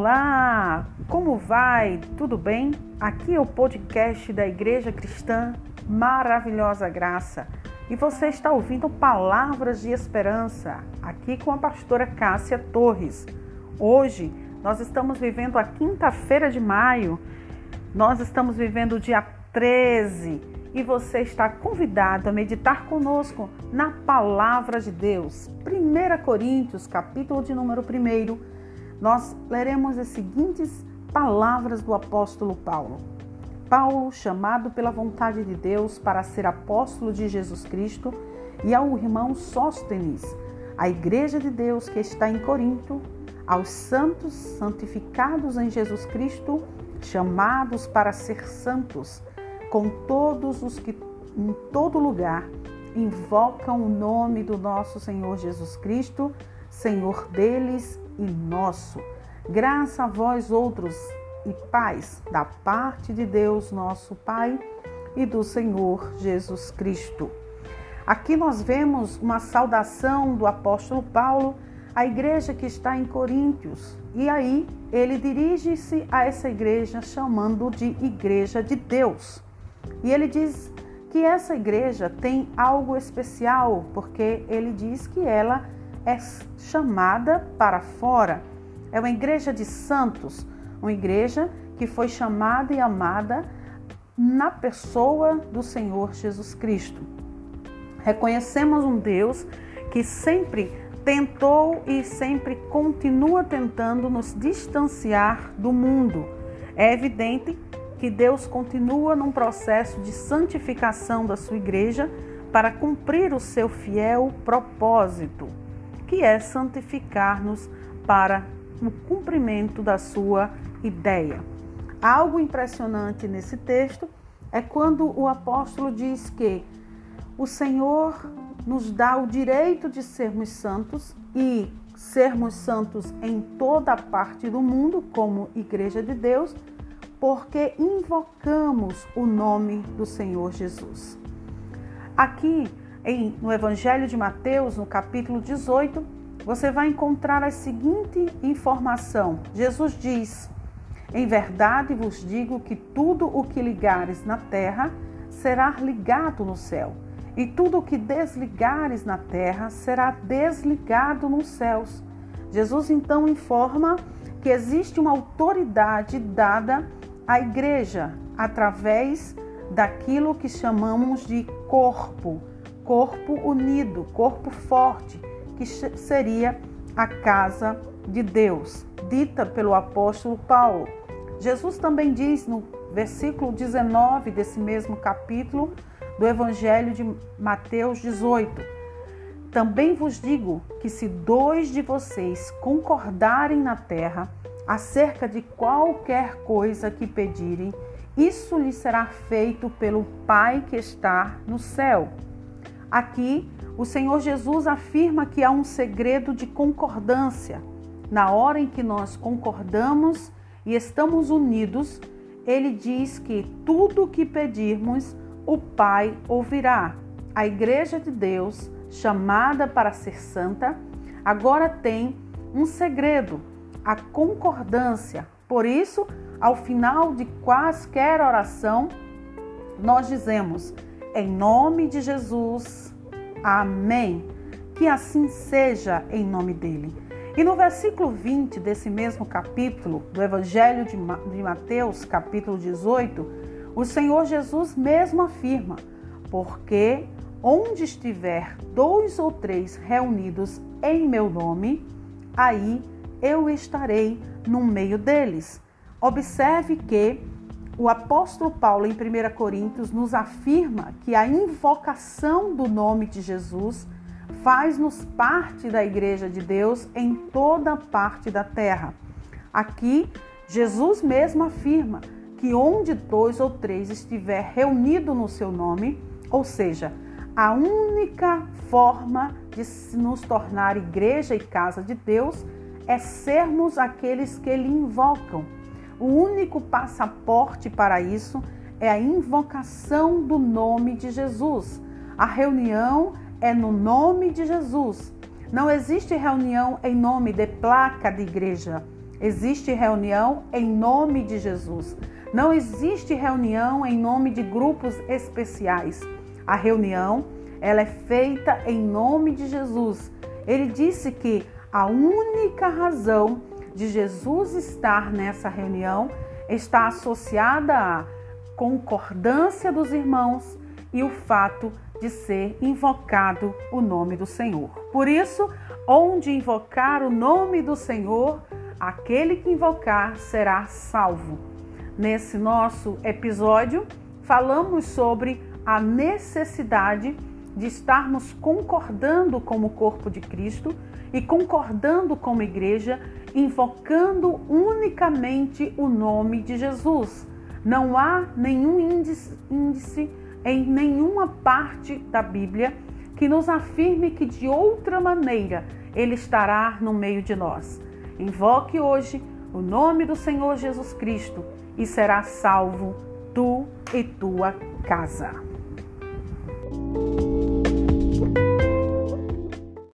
Olá, como vai? Tudo bem? Aqui é o podcast da Igreja Cristã Maravilhosa Graça e você está ouvindo Palavras de Esperança aqui com a pastora Cássia Torres. Hoje nós estamos vivendo a quinta-feira de maio, nós estamos vivendo o dia 13 e você está convidado a meditar conosco na Palavra de Deus. 1 Coríntios, capítulo de número 1 nós leremos as seguintes palavras do apóstolo Paulo. Paulo, chamado pela vontade de Deus para ser apóstolo de Jesus Cristo, e ao irmão Sóstenes, a igreja de Deus que está em Corinto, aos santos santificados em Jesus Cristo, chamados para ser santos, com todos os que em todo lugar invocam o nome do nosso Senhor Jesus Cristo, Senhor deles e nosso. Graça a vós outros e paz da parte de Deus, nosso Pai, e do Senhor Jesus Cristo. Aqui nós vemos uma saudação do apóstolo Paulo à igreja que está em Coríntios. E aí ele dirige-se a essa igreja chamando de igreja de Deus. E ele diz que essa igreja tem algo especial, porque ele diz que ela é chamada para fora. É uma igreja de santos, uma igreja que foi chamada e amada na pessoa do Senhor Jesus Cristo. Reconhecemos um Deus que sempre tentou e sempre continua tentando nos distanciar do mundo. É evidente que Deus continua num processo de santificação da sua igreja para cumprir o seu fiel propósito que é santificar-nos para o cumprimento da sua ideia. Algo impressionante nesse texto é quando o apóstolo diz que o Senhor nos dá o direito de sermos santos e sermos santos em toda parte do mundo, como Igreja de Deus, porque invocamos o nome do Senhor Jesus. Aqui em, no Evangelho de Mateus, no capítulo 18, você vai encontrar a seguinte informação: Jesus diz: Em verdade vos digo que tudo o que ligares na terra será ligado no céu, e tudo o que desligares na terra será desligado nos céus. Jesus então informa que existe uma autoridade dada à igreja através daquilo que chamamos de corpo corpo unido, corpo forte, que seria a casa de Deus, dita pelo apóstolo Paulo. Jesus também diz no versículo 19 desse mesmo capítulo do Evangelho de Mateus 18: Também vos digo que se dois de vocês concordarem na terra acerca de qualquer coisa que pedirem, isso lhe será feito pelo Pai que está no céu. Aqui, o Senhor Jesus afirma que há um segredo de concordância. Na hora em que nós concordamos e estamos unidos, ele diz que tudo o que pedirmos, o Pai ouvirá. A Igreja de Deus, chamada para ser santa, agora tem um segredo, a concordância. Por isso, ao final de quaisquer oração, nós dizemos: em nome de Jesus. Amém. Que assim seja em nome dele. E no versículo 20 desse mesmo capítulo, do Evangelho de Mateus, capítulo 18, o Senhor Jesus mesmo afirma: Porque onde estiver dois ou três reunidos em meu nome, aí eu estarei no meio deles. Observe que o apóstolo Paulo, em 1 Coríntios, nos afirma que a invocação do nome de Jesus faz-nos parte da igreja de Deus em toda parte da terra. Aqui, Jesus mesmo afirma que onde dois ou três estiver reunido no seu nome, ou seja, a única forma de nos tornar igreja e casa de Deus é sermos aqueles que Ele invocam o único passaporte para isso é a invocação do nome de Jesus. A reunião é no nome de Jesus. Não existe reunião em nome de placa de igreja. existe reunião em nome de Jesus. Não existe reunião em nome de grupos especiais. A reunião, ela é feita em nome de Jesus. Ele disse que a única razão de Jesus estar nessa reunião está associada à concordância dos irmãos e o fato de ser invocado o nome do Senhor. Por isso, onde invocar o nome do Senhor, aquele que invocar será salvo. Nesse nosso episódio, falamos sobre a necessidade de estarmos concordando como corpo de Cristo e concordando como igreja, invocando unicamente o nome de Jesus. Não há nenhum índice, índice em nenhuma parte da Bíblia que nos afirme que de outra maneira ele estará no meio de nós. Invoque hoje o nome do Senhor Jesus Cristo e será salvo tu e tua casa.